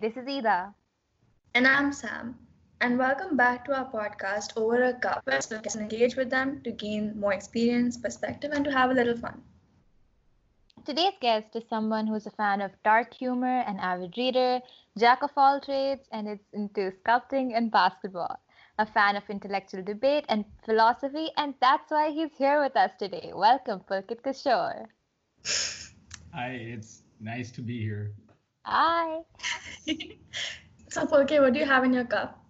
Hi, this is Ida. And I'm Sam. And welcome back to our podcast Over a Cup, where we can engage with them to gain more experience, perspective, and to have a little fun. Today's guest is someone who's a fan of dark humor, an avid reader, jack of all trades, and is into sculpting and basketball. A fan of intellectual debate and philosophy, and that's why he's here with us today. Welcome, Pulkit Kishore. Hi, it's nice to be here. Hi. so, Pulkit, what do you have in your cup?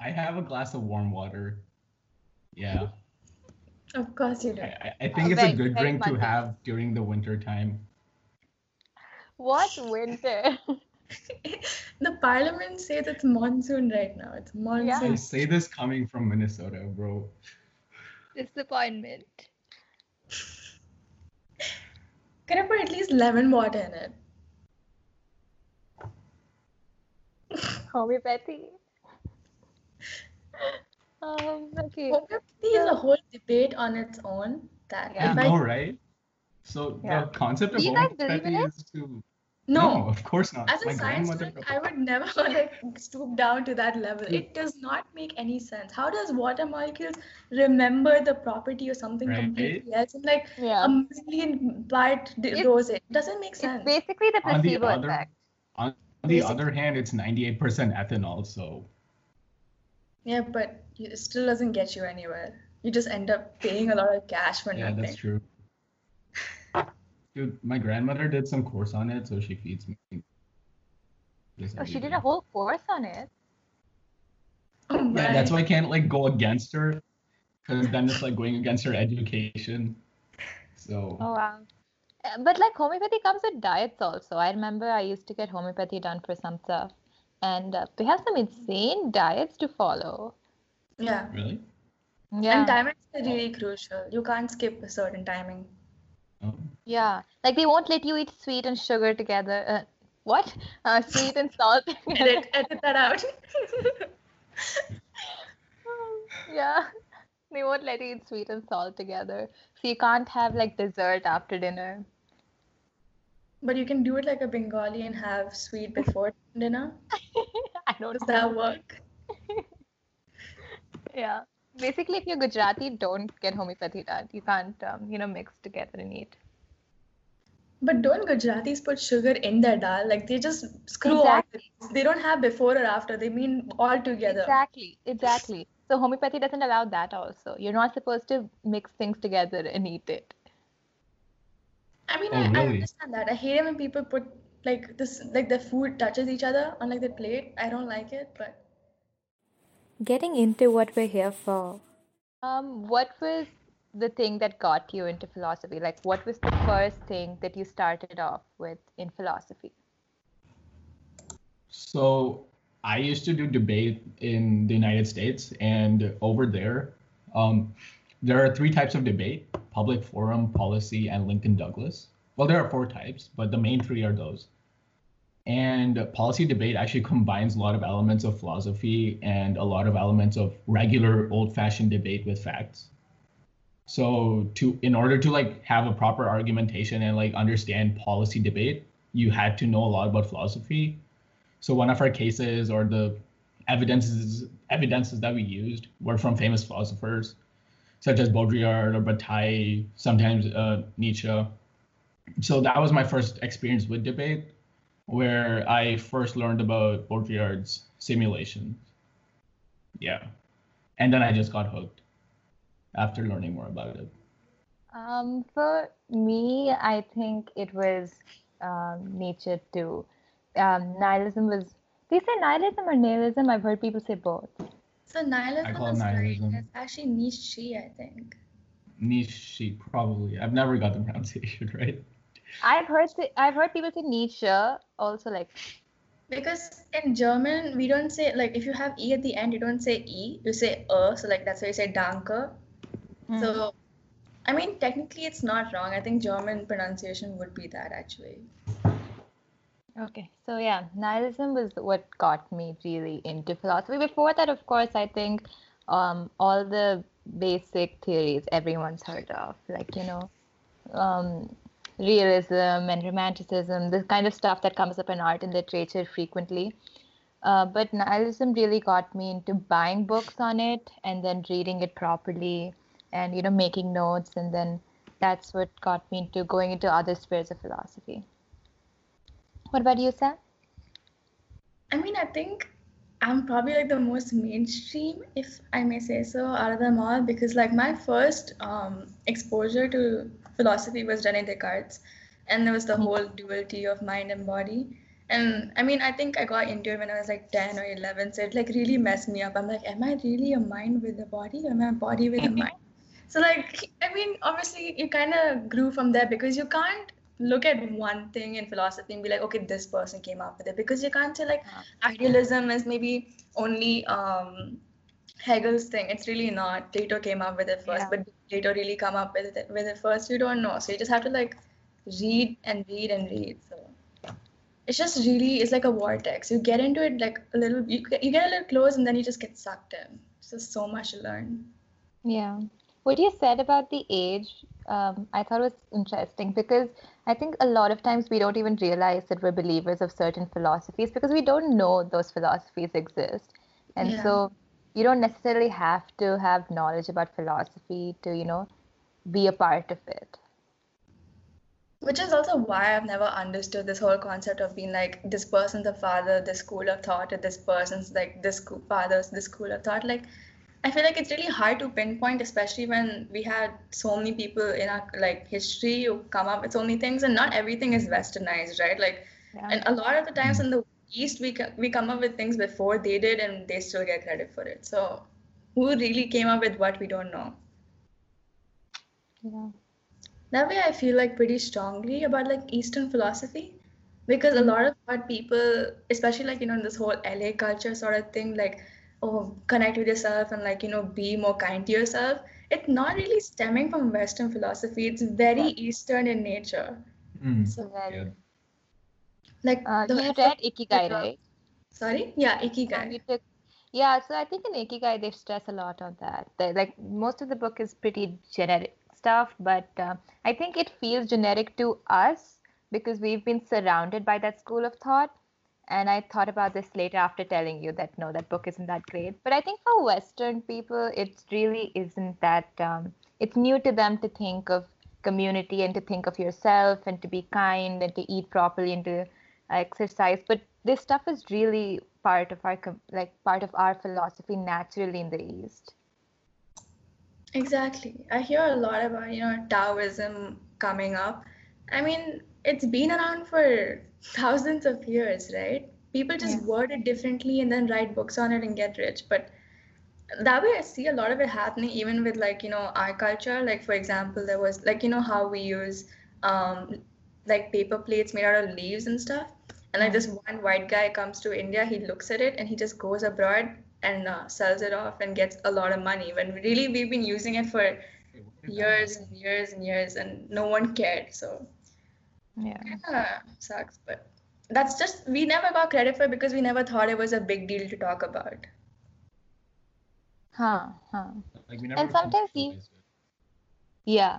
I have a glass of warm water. Yeah. Of course you do. I, I think oh, it's very, a good drink to have during the winter time. What winter? the parliament says it's monsoon right now. It's monsoon. Yeah. I say this coming from Minnesota, bro. Disappointment. Can I put at least lemon water in it? Homeopathy. Um, okay. Homeopathy is a whole debate on its own. That yeah. I know, right? So yeah. the concept of homeopathy is to no, no, of course not. As a My science student, I would never like stoop down to that level. It does not make any sense. How does water molecules remember the property or something right. completely else in like yeah. a million part dose? It doesn't make sense. It's basically the placebo the other, effect. On the basically. other hand, it's 98% ethanol, so. Yeah, but it still doesn't get you anywhere. You just end up paying a lot of cash for yeah, nothing. Yeah, that's true. Dude, my grandmother did some course on it, so she feeds me. Oh, she did a whole course on it. Oh, yeah, that's why I can't like go against her, because then it's like going against her education. So. Oh wow. But like homeopathy comes with diets also. I remember I used to get homeopathy done for some stuff, and uh, they have some insane diets to follow. Yeah. Really? Yeah. And timing is really crucial. You can't skip a certain timing. Oh. Yeah, like they won't let you eat sweet and sugar together. Uh, what? Uh, sweet and salt. edit, edit that out. yeah, they won't let you eat sweet and salt together. So you can't have like dessert after dinner. But you can do it like a Bengali and have sweet before dinner. I don't. Does that work? yeah basically if you're gujarati don't get homeopathy done you can't um, you know mix together and eat but don't Gujaratis put sugar in their dal? Like they just screw exactly. off. They don't have before or after. They mean all together. Exactly. Exactly. So homeopathy doesn't allow that also. You're not supposed to mix things together and eat it. I mean, oh, I, really? I understand that. I hate it when people put like this, like the food touches each other on like the plate. I don't like it, but getting into what we're here for. Um, what was the thing that got you into philosophy? Like, what was the first thing that you started off with in philosophy? So, I used to do debate in the United States, and over there, um, there are three types of debate public forum, policy, and Lincoln Douglas. Well, there are four types, but the main three are those. And policy debate actually combines a lot of elements of philosophy and a lot of elements of regular old-fashioned debate with facts. So to in order to like have a proper argumentation and like understand policy debate, you had to know a lot about philosophy. So one of our cases or the evidences evidences that we used were from famous philosophers such as Baudrillard or Bataille, sometimes uh, Nietzsche. So that was my first experience with debate where I first learned about Baudrillard's simulations. Yeah. And then I just got hooked after learning more about it. Um, for me, I think it was um, Nietzsche too. Um, nihilism was. Do you say nihilism or nihilism? I've heard people say both. So nihilism I call is nihilism. It's actually Nietzsche, I think. Nietzsche, probably. I've never got the pronunciation right. I've heard I've heard people say Nietzsche also like because in German we don't say like if you have e at the end you don't say e you say uh so like that's why you say danke. Mm. So I mean technically it's not wrong. I think German pronunciation would be that actually. Okay, so yeah, nihilism was what got me really into philosophy. Before that, of course, I think um, all the basic theories everyone's heard of, like you know, um, realism and romanticism, the kind of stuff that comes up in art and literature frequently. Uh, but nihilism really got me into buying books on it and then reading it properly and you know making notes and then that's what got me into going into other spheres of philosophy. What about you, Sam? I mean, I think I'm probably like the most mainstream, if I may say so, out of them all, because like my first um, exposure to philosophy was Rene Descartes, and there was the whole duality of mind and body. And I mean, I think I got into it when I was like 10 or 11, so it like really messed me up. I'm like, am I really a mind with a body? or Am I a body with a mind? So like, I mean, obviously, you kind of grew from there because you can't look at one thing in philosophy and be like, okay, this person came up with it because you can't say like idealism is maybe only um, Hegel's thing. It's really not. Plato came up with it first, yeah. but Plato really come up with it with it first. You don't know, so you just have to like read and read and read. So it's just really it's like a vortex. You get into it like a little, you you get a little close, and then you just get sucked in. It's just so much to learn. Yeah. What you said about the age, um, I thought was interesting because I think a lot of times we don't even realize that we're believers of certain philosophies because we don't know those philosophies exist. And yeah. so you don't necessarily have to have knowledge about philosophy to, you know, be a part of it. Which is also why I've never understood this whole concept of being like this person's the father, this school of thought, or this person's like this father's this school of thought. Like I feel like it's really hard to pinpoint, especially when we had so many people in our like history who come up with so many things, and not everything is westernized, right? Like, yeah. and a lot of the times in the East, we we come up with things before they did, and they still get credit for it. So, who really came up with what we don't know? Yeah. That way, I feel like pretty strongly about like Eastern philosophy, because a mm-hmm. lot of what people, especially like you know in this whole LA culture sort of thing, like oh connect with yourself and like you know be more kind to yourself. It's not really stemming from western philosophy. It's very eastern in nature. Mm. so yeah. like uh, the you read ikigai right? Sorry? Yeah ikigai. took, yeah so i think in ikigai they stress a lot on that. They, like most of the book is pretty generic stuff but uh, i think it feels generic to us because we've been surrounded by that school of thought and I thought about this later after telling you that no, that book isn't that great. But I think for Western people, it really isn't that. Um, it's new to them to think of community and to think of yourself and to be kind and to eat properly and to exercise. But this stuff is really part of our like part of our philosophy naturally in the East. Exactly. I hear a lot about you know Taoism coming up. I mean, it's been around for thousands of years, right? People just yeah. word it differently and then write books on it and get rich. But that way, I see a lot of it happening even with like, you know, our culture. Like, for example, there was like, you know, how we use um, like paper plates made out of leaves and stuff. And like this one white guy comes to India, he looks at it and he just goes abroad and uh, sells it off and gets a lot of money. When really we've been using it for years and years and years and no one cared. So yeah. yeah sucks but that's just we never got credit for it because we never thought it was a big deal to talk about. Huh huh. Like we never and sometimes you yeah.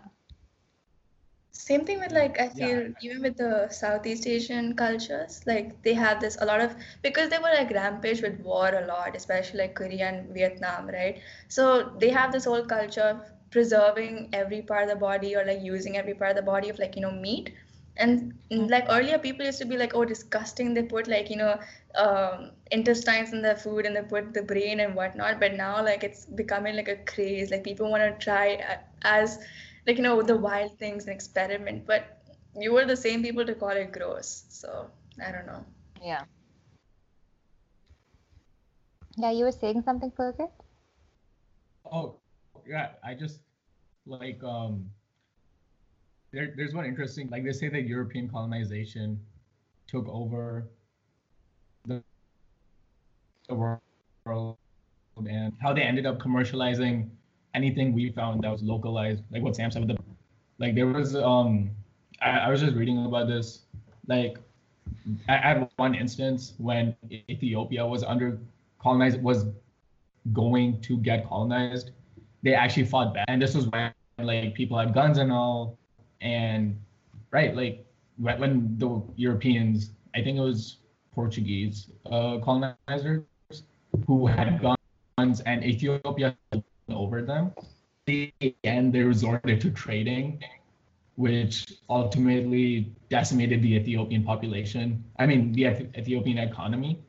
Same thing with like i feel yeah. even with the southeast asian cultures like they have this a lot of because they were like rampage with war a lot especially like korea and vietnam right? So they have this whole culture of preserving every part of the body or like using every part of the body of like you know meat and like earlier people used to be like oh disgusting. They put like you know um, intestines in the food and they put the brain and whatnot. But now like it's becoming like a craze. Like people want to try as like you know the wild things and experiment. But you were the same people to call it gross. So i don't know. Yeah. Yeah you were saying something Pulkit? oh yeah. I just like um there, there's one interesting, like they say that European colonization took over the, the world and how they ended up commercializing anything we found that was localized, like what Sam said with the, like there was, um, I, I was just reading about this, like I had one instance when Ethiopia was under colonized, was going to get colonized, they actually fought back. And this was when like people had guns and all, and right? Like when the Europeans, I think it was Portuguese uh, colonizers who had guns and Ethiopia over them. And they resorted to trading, which ultimately decimated the Ethiopian population. I mean, the Ethiopian economy,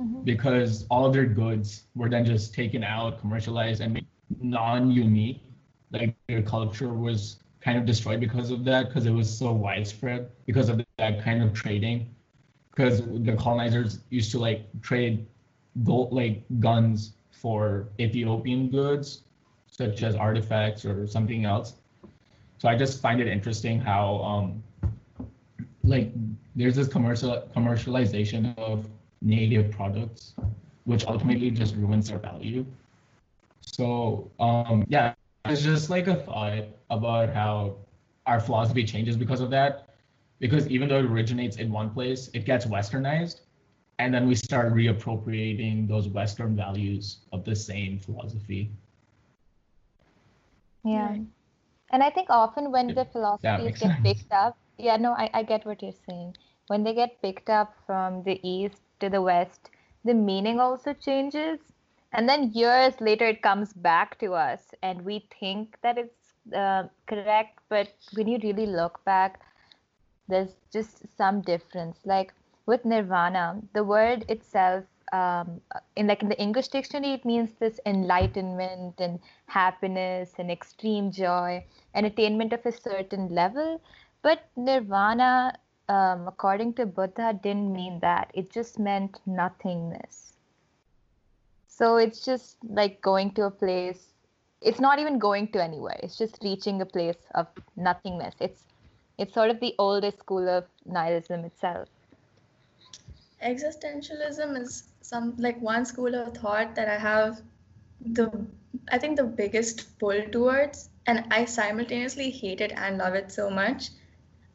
mm-hmm. because all of their goods were then just taken out, commercialized, and non-unique. Like their culture was kind of destroyed because of that, because it was so widespread because of that kind of trading. Because the colonizers used to like trade gold, like guns for Ethiopian goods, such as artifacts or something else. So I just find it interesting how um, like there's this commercial commercialization of native products, which ultimately just ruins their value. So um, yeah, it's just like a thought about how our philosophy changes because of that. Because even though it originates in one place, it gets westernized and then we start reappropriating those western values of the same philosophy. Yeah. And i think often when the philosophies get sense. picked up yeah no I, I get what you're saying. When they get picked up from the east to the west the meaning also changes and then years later it comes back to us and we think that it's uh, correct but when you really look back there's just some difference. Like with nirvana the word itself um, in like in the english dictionary it means this enlightenment and happiness and extreme joy and attainment of a certain level. But nirvana um, according to buddha didn't mean that. It just meant nothingness so it's just like going to a place it's not even going to anywhere it's just reaching a place of nothingness it's it's sort of the oldest school of nihilism itself existentialism is some like one school of thought that I have the I think the biggest pull towards and I simultaneously hate it and love it so much.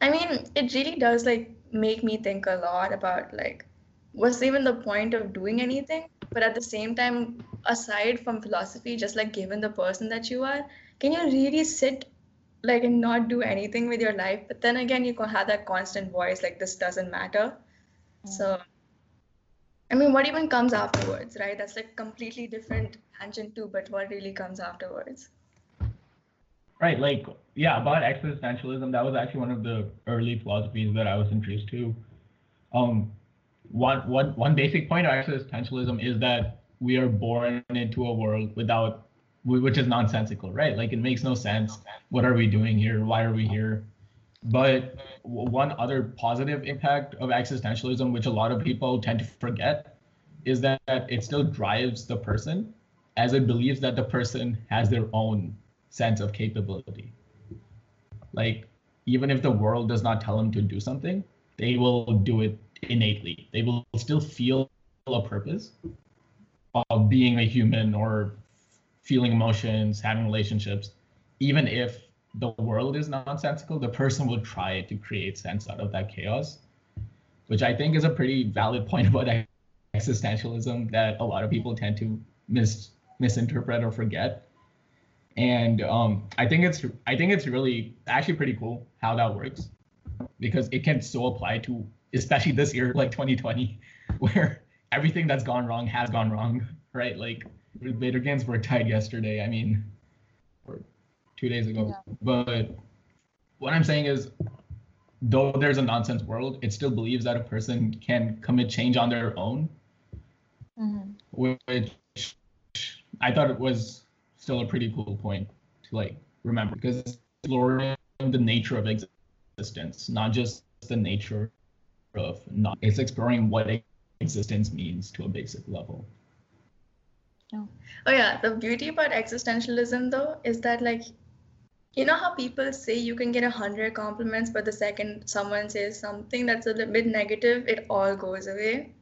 I mean, it really does like make me think a lot about like what's even the point of doing anything? But at the same time, aside from philosophy, just like given the person that you are, can you really sit like and not do anything with your life? But then again, you can have that constant voice like this doesn't matter. Mm. So I mean, what even comes afterwards, right? That's like completely different tangent too, but what really comes afterwards? Right, like yeah, about existentialism, that was actually one of the early philosophies that I was introduced to. Um, one one one basic point of existentialism is that we are born into a world without, which is nonsensical, right? Like it makes no sense. What are we doing here? Why are we here? But one other positive impact of existentialism, which a lot of people tend to forget, is that it still drives the person as it believes that the person has their own sense of capability. Like, even if the world does not tell them to do something, they will do it innately. They will still feel a purpose of being a human or feeling emotions, having relationships, even if the world is nonsensical, the person will try to create sense out of that chaos, which I think is a pretty valid point about existentialism that a lot of people tend to mis misinterpret or forget. And um, I think it's I think it's really actually pretty cool how that works because it can so apply to especially this year like 2020 where everything that's gone wrong has gone wrong right like Vader games were tied yesterday I mean or two days ago. Yeah. But what I'm saying is, though there's a nonsense world, it still believes that a person can commit change on their own, mm-hmm. which I thought it was still a pretty cool point to like remember because it's exploring the nature of existence, not just the nature of not. It's exploring what existence means to a basic level. Oh. oh yeah, the beauty about existentialism though is that like you know how people say you can get a hundred compliments, but the second someone says something that's a little bit negative, it all goes away.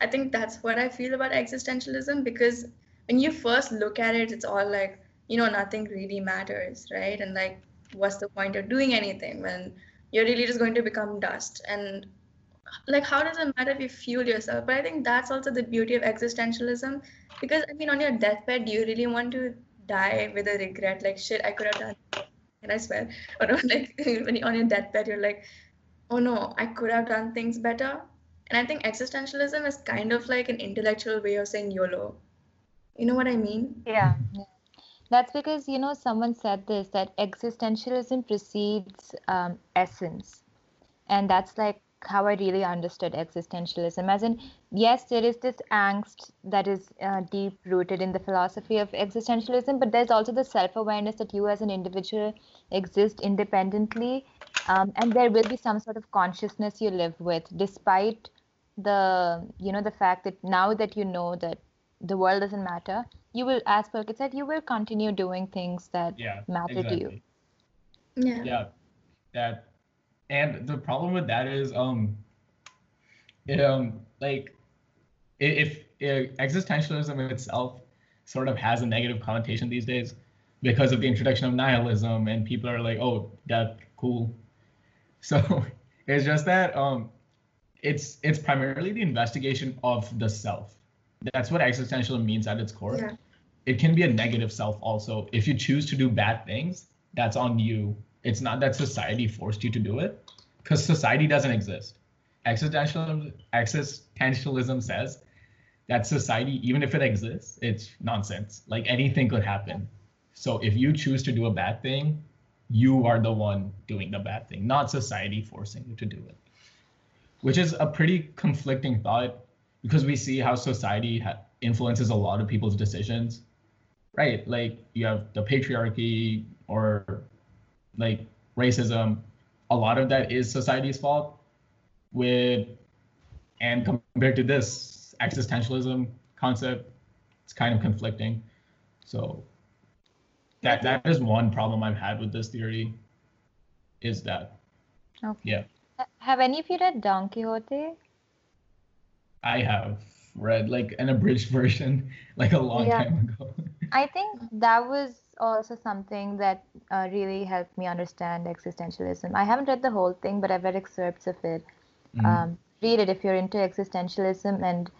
I think that's what I feel about existentialism because when you first look at it, it's all like, you know, nothing really matters, right? And like, what's the point of doing anything when you're really just going to become dust? And like, how does it matter if you fuel yourself? But I think that's also the beauty of existentialism because, I mean, on your deathbed, do you really want to die with a regret? Like, shit, I could have done and I swear, or like when you're on your deathbed, you're like, oh no, I could have done things better. And I think existentialism is kind of like an intellectual way of saying YOLO. You know what I mean? Yeah. That's because, you know, someone said this that existentialism precedes um, essence. And that's like how I really understood existentialism. As in, yes, there is this angst that is uh, deep rooted in the philosophy of existentialism, but there's also the self awareness that you as an individual exist independently. Um, and there will be some sort of consciousness you live with, despite the, you know, the fact that now that you know that the world doesn't matter, you will, as Pulkit said, you will continue doing things that yeah, matter exactly. to you. Yeah. Yeah. That and the problem with that is um it, um like if, if existentialism itself sort of has a negative connotation these days because of the introduction of nihilism and people are like oh that cool. So it's just that um it's it's primarily the investigation of the self. That's what existentialism means at its core. Yeah. it can be a negative self also. If you choose to do bad things that's on you it's not that society forced you to do it, because society doesn't exist. Existentialism, existentialism says that society, even if it exists, it's nonsense. Like anything could happen. So if you choose to do a bad thing, you are the one doing the bad thing, not society forcing you to do it. Which is a pretty conflicting thought because we see how society ha- influences a lot of people's decisions, right? Like you have the patriarchy or like racism, a lot of that is society's fault. With and compared to this existentialism concept, it's kind of conflicting. So that that is one problem I've had with this theory. Is that okay. yeah. Have any of you read Don Quixote? I have read like an abridged version like a long yeah. time ago. I think that was also something that uh, really helped me understand existentialism. I haven't read the whole thing, but I've read excerpts of it. Mm-hmm. Um, read it if you're into existentialism. And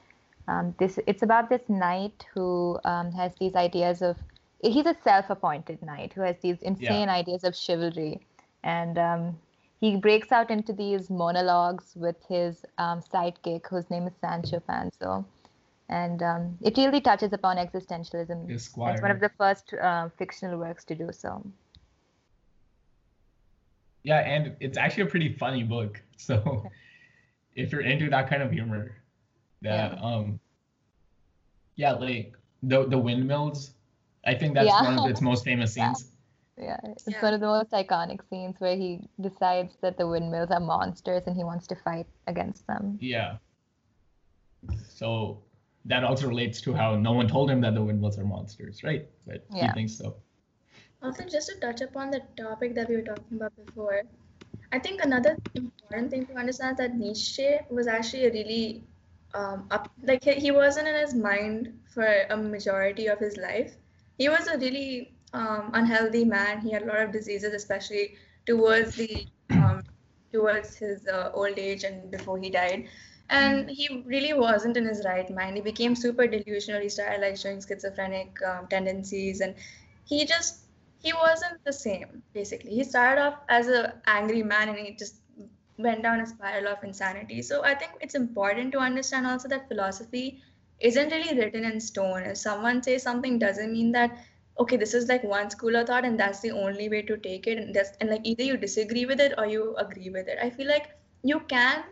um, this, it's about this knight who um, has these ideas of. He's a self-appointed knight who has these insane yeah. ideas of chivalry, and um, he breaks out into these monologues with his um, sidekick, whose name is Sancho Panza and um, it really touches upon existentialism. Esquire. It's one of the first uh, fictional works to do so. Yeah, and it's actually a pretty funny book. So if you're into that kind of humor, that yeah. um, yeah, like the the windmills, I think that's yeah. one of its most famous scenes. Yeah, yeah it's yeah. one of the most iconic scenes where he decides that the windmills are monsters and he wants to fight against them. Yeah. So that also relates to how no one told him that the windmills are monsters, right? But yeah. he thinks so. Also, just to touch upon the topic that we were talking about before, I think another important thing to understand is that Nietzsche was actually a really um, up, like he, he wasn't in his mind for a majority of his life. He was a really um, unhealthy man. He had a lot of diseases, especially towards the um, towards his uh, old age and before he died. And he really wasn't in his right mind. He became super delusional. He started like showing schizophrenic um, tendencies and he just he wasn't the same basically. He started off as an angry man and he just went down a spiral of insanity. So i think it's important to understand also that philosophy isn't really written in stone. If someone says something doesn't mean that okay this is like one school of thought and that's the only way to take it. And that's and like either you disagree with it or you agree with it. I feel like you can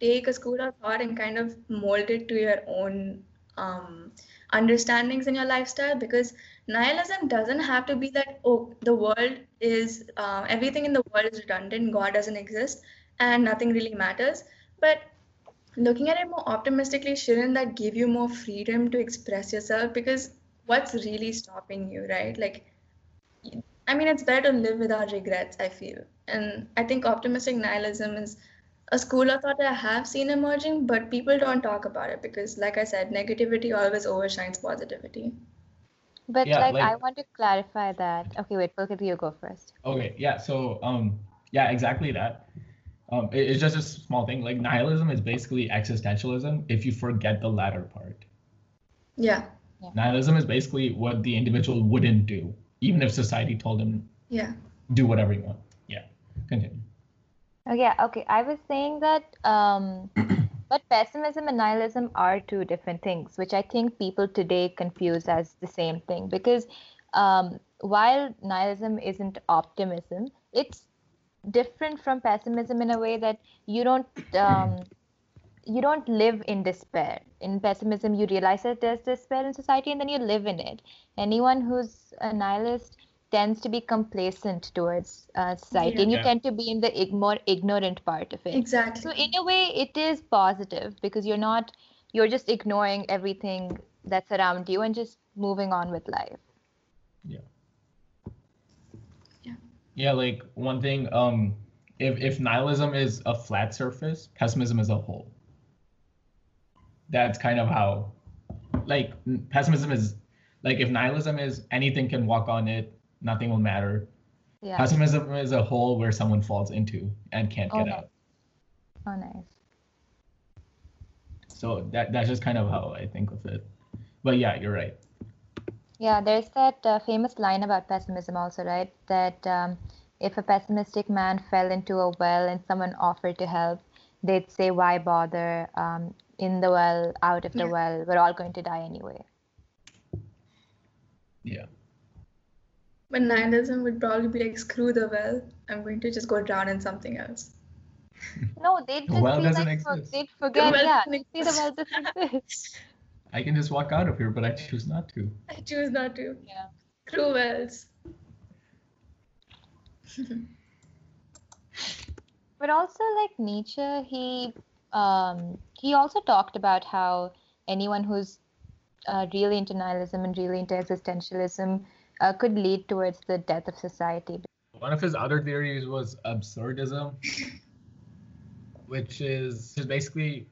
take a school of thought and kind of mold it to your own um, understandings in your lifestyle because nihilism doesn't have to be that oh the world is uh, everything in the world is redundant god doesn't exist and nothing really matters. But looking at it more optimistically shouldn't that give you more freedom to express yourself? Because what's really stopping you right like i mean it's better to live without regrets i feel and i think optimistic nihilism is a school of thought I have seen emerging, but people don't talk about it because, like I said, negativity always overshines positivity. But yeah, like, like, I want to clarify that. Okay, wait, Pulkit, you go first. Okay, yeah. So um, yeah, exactly that. Um, it, it's just a small thing. Like nihilism is basically existentialism if you forget the latter part. Yeah. Yeah. Nihilism is basically what the individual wouldn't do, even if society told him. Yeah. do whatever you want. Yeah, continue. Oh yeah, okay. I was saying that, um, but pessimism and nihilism are two different things, which I think people today confuse as the same thing. Because um, while nihilism isn't optimism, it's different from pessimism in a way that you don't um, you don't live in despair. In pessimism, you realize that there's despair in society, and then you live in it. Anyone who's a nihilist tends to be complacent towards uh, society yeah. and you yeah. tend to be in the ig- more ignorant part of it exactly so in a way it is positive because you're not you're just ignoring everything that's around you and just moving on with life yeah yeah yeah like one thing um if if nihilism is a flat surface pessimism is a hole that's kind of how like pessimism is like if nihilism is anything can walk on it nothing will matter. Yeah. Pessimism is a hole where someone falls into and can't get out. Oh, nice. So that that's just kind of how I think of it. But yeah, you're right. Yeah, there's that uh, famous line about pessimism also, right? That um, if a pessimistic man fell into a well and someone offered to help, they'd say, "Why bother? Um, in the well, out of the yeah. well, we're all going to die anyway." Yeah. But nihilism would probably be like, screw the well. I'm going to just go drown in something else. No, they just well doesn't like, exist. They'd forget, the well yeah. See the well doesn't exist. I can just walk out of here, but I choose not to. I choose not to. Yeah. Screw wells. but also like Nietzsche, he um, he also talked about how anyone who's uh, really into nihilism and really into existentialism uh, could lead towards the death of society. One of his other theories was absurdism, which is, is basically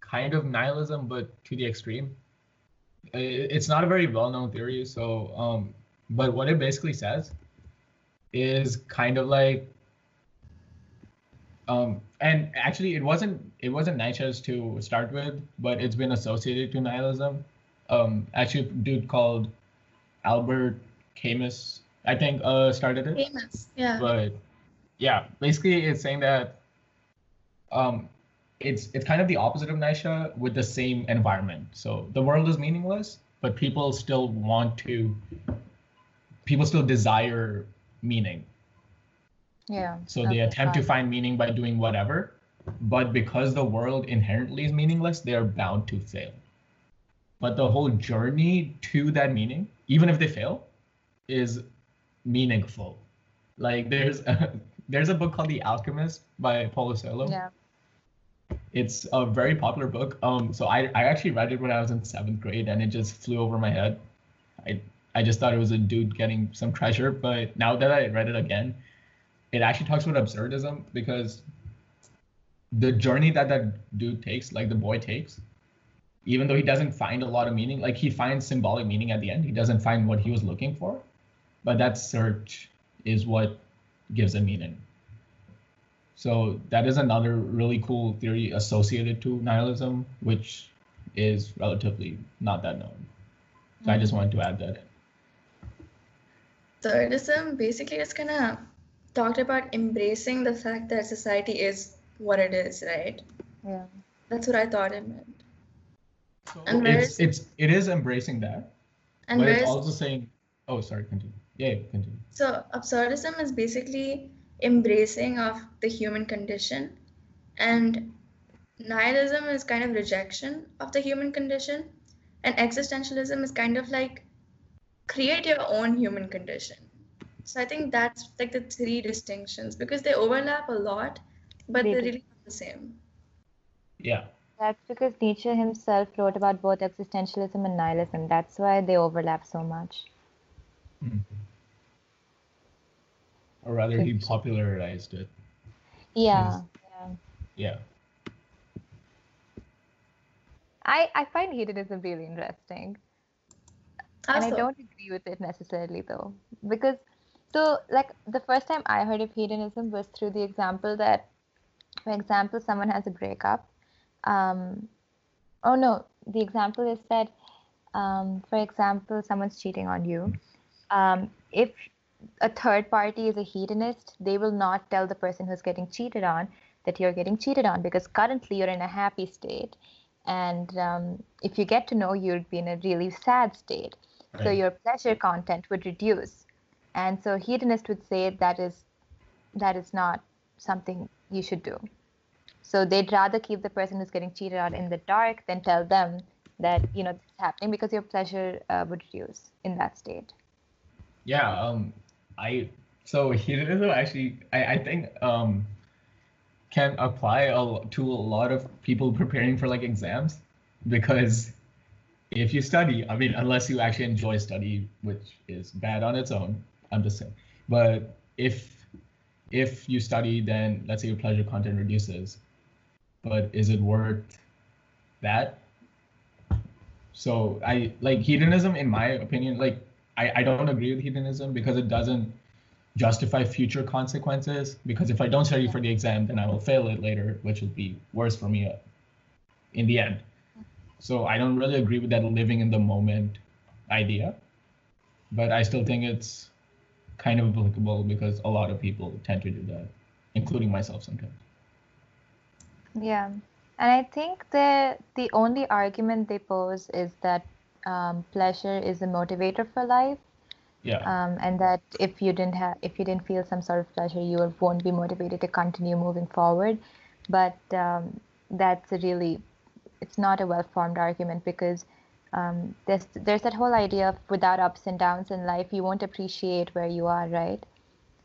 kind of nihilism, but to the extreme. It's not a very well-known theory, so um, but what it basically says is kind of like um, and actually it wasn't it wasn't Nietzsche's to start with, but it's been associated to nihilism. Um, actually, a dude called Albert Camus, I think, uh, started it. Camus, yeah. But yeah, basically, it's saying that um, it's it's kind of the opposite of Nietzsche with the same environment. So the world is meaningless, but people still want to. People still desire meaning. Yeah. So they attempt to find meaning by doing whatever, but because the world inherently is meaningless, they are bound to fail. But the whole journey to that meaning, even if they fail, is meaningful. Like there's a, there's a book called The Alchemist by Paulo Coelho. Yeah. It's a very popular book. Um, so I, I actually read it when I was in seventh grade, and it just flew over my head. I I just thought it was a dude getting some treasure, but now that I read it again, it actually talks about absurdism because the journey that that dude takes, like the boy takes, even though he doesn't find a lot of meaning, like he finds symbolic meaning at the end, he doesn't find what he was looking for but that search is what gives a meaning. So that is another really cool theory associated to nihilism, which is relatively not that known. So I just mm-hmm. wanted to add that in. Absurdism basically is of talked about embracing the fact that society is what it is, right? Yeah. That's what I thought it meant. So and it's, it's it is embracing that, and but it's also saying, oh, sorry, continue. Yeah, continue. So absurdism is basically embracing of the human condition, and nihilism is kind of rejection of the human condition, and existentialism is kind of like create your own human condition. So I think that's like the three distinctions because they overlap a lot, but they they're really not the same. Yeah. That's because Nietzsche himself wrote about both existentialism and nihilism. That's why they overlap so much. Mm-hmm. Or rather, he popularized it. Yeah. Yeah. yeah. I, I find hedonism really interesting. And I don't agree with it necessarily though. Because so like the first time I heard of hedonism was through the example that for example someone has a breakup. Um oh no, the example is that um, for example someone's cheating on you um, if a third party is a hedonist, they will not tell the person who's getting cheated on that you're getting cheated on because currently you're in a happy state. And um, if you get to know, you'd be in a really sad state. Right. So your pleasure content would reduce. And so hedonist would say that is that is not something you should do. So they'd rather keep the person who's getting cheated on in the dark than tell them that you know it's happening because your pleasure uh, would reduce in that state. Yeah, um, I so hedonism actually I, I think um can apply a, to a lot of people preparing for like exams because if you study, I mean, unless you actually enjoy study, which is bad on its own, I'm just saying. But if if you study, then let's say your pleasure content reduces. But is it worth that? So I like hedonism, in my opinion, like I, I don't agree with hedonism because it doesn't justify future consequences. Because if I don't study for the exam, then I will fail it later, which will be worse for me uh, in the end. So I don't really agree with that living in the moment idea, but I still think it's kind of applicable because a lot of people tend to do that, including myself sometimes. Yeah, and I think the the only argument they pose is that um, pleasure is a motivator for life. Yeah. Um, and that if you didn't have if you didn't feel some sort of pleasure, you won't be motivated to continue moving forward. But um, that's a really it's not a well-formed argument because um, there's there's that whole idea of without ups and downs in life, you won't appreciate where you are, right?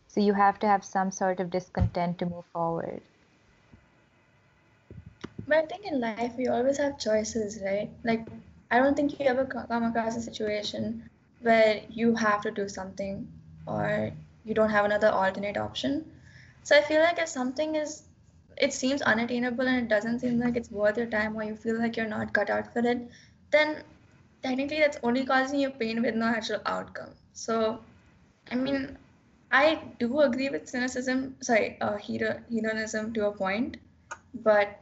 So you have to have some sort of discontent to move forward. But I think in life we always have choices, right? Like I don't think you ever come across a situation where you have to do something or you don't have another alternate option. So I feel like if something is it seems unattainable and it doesn't seem like it's worth your time or you feel like you're not cut out for it, then technically that's only causing you pain with no actual outcome. So, I mean, I do agree with cynicism, sorry, uh, hedonism to a point, but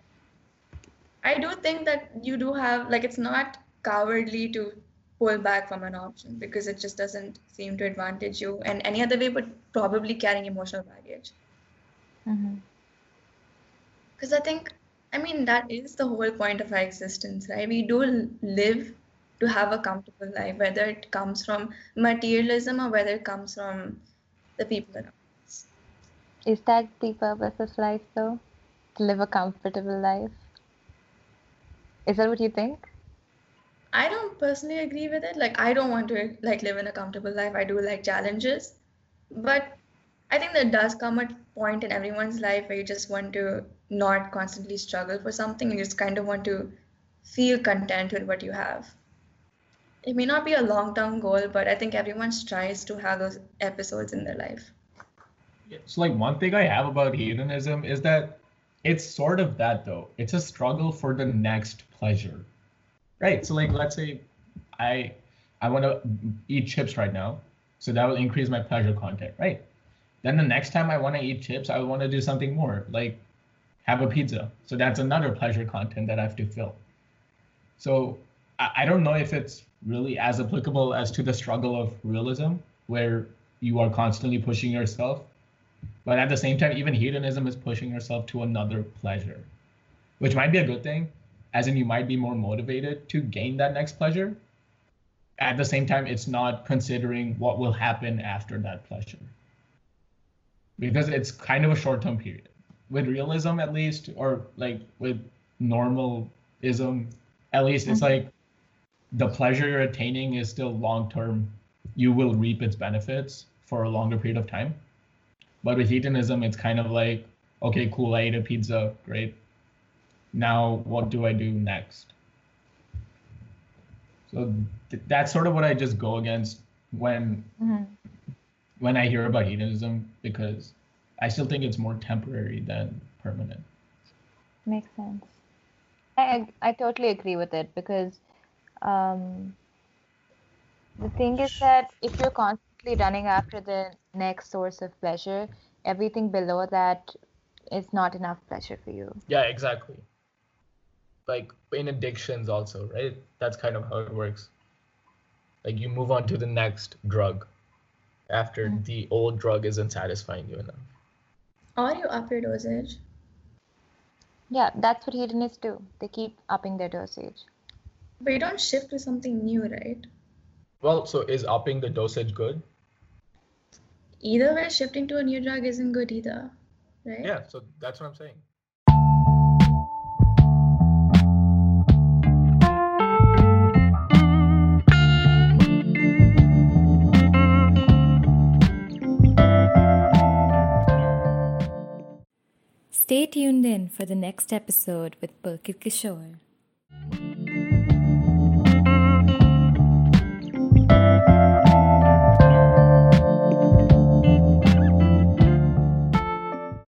I do think that you do have, like, it's not cowardly to pull back from an option because it just doesn't seem to advantage you in any other way, but probably carrying emotional baggage. Mm-hmm. Because I think, I mean, that is the whole point of our existence, right? We do live to have a comfortable life, whether it comes from materialism or whether it comes from the people around us. Is that the purpose of life, though? To live a comfortable life? Is that what you think? I don't personally agree with it. Like, I don't want to like live in a comfortable life. I do like challenges, but I think there does come a point in everyone's life where you just want to not constantly struggle for something. You just kind of want to feel content with what you have it may not be a long term goal, but I think everyone tries to have those episodes in their life. So, like, one thing I have about hedonism is that it's sort of that, though. It's a struggle for the next pleasure, right? So, like, let's say I I want to eat chips right now, so that will increase my pleasure content, right? Then the next time I want to eat chips, I want to do something more, like have a pizza. So that's another pleasure content that I have to fill. So I, I don't know if it's really as applicable as to the struggle of realism, where you are constantly pushing yourself. But at the same time, even hedonism is pushing yourself to another pleasure, which might be a good thing, as in you might be more motivated to gain that next pleasure. At the same time, it's not considering what will happen after that pleasure. Because it's kind of a short term period. With realism, at least, or like with normalism, at least it's mm-hmm. like the pleasure you're attaining is still long term. You will reap its benefits for a longer period of time. But with hedonism, it's kind of like, okay, cool, I ate a pizza, great. Now, what do I do next? So th- that's sort of what I just go against when mm-hmm. when I hear about hedonism because I still think it's more temporary than permanent. Makes sense. I I totally agree with it because um, the thing is that if you're constantly running after the next source of pleasure, everything below that is not enough pleasure for you. Yeah, exactly. Like in addictions, also, right? That's kind of how it works. Like you move on to the next drug, after mm. the old drug isn't satisfying you enough. Or you up your dosage. Yeah, that's what hedonists do. They keep upping their dosage. But you don't shift to something new, right? Well, so is upping the dosage good? Either way, shifting to a new drug isn't good either, right? Yeah, so that's what I'm saying. Stay tuned in for the next episode with Pulkit Kishore.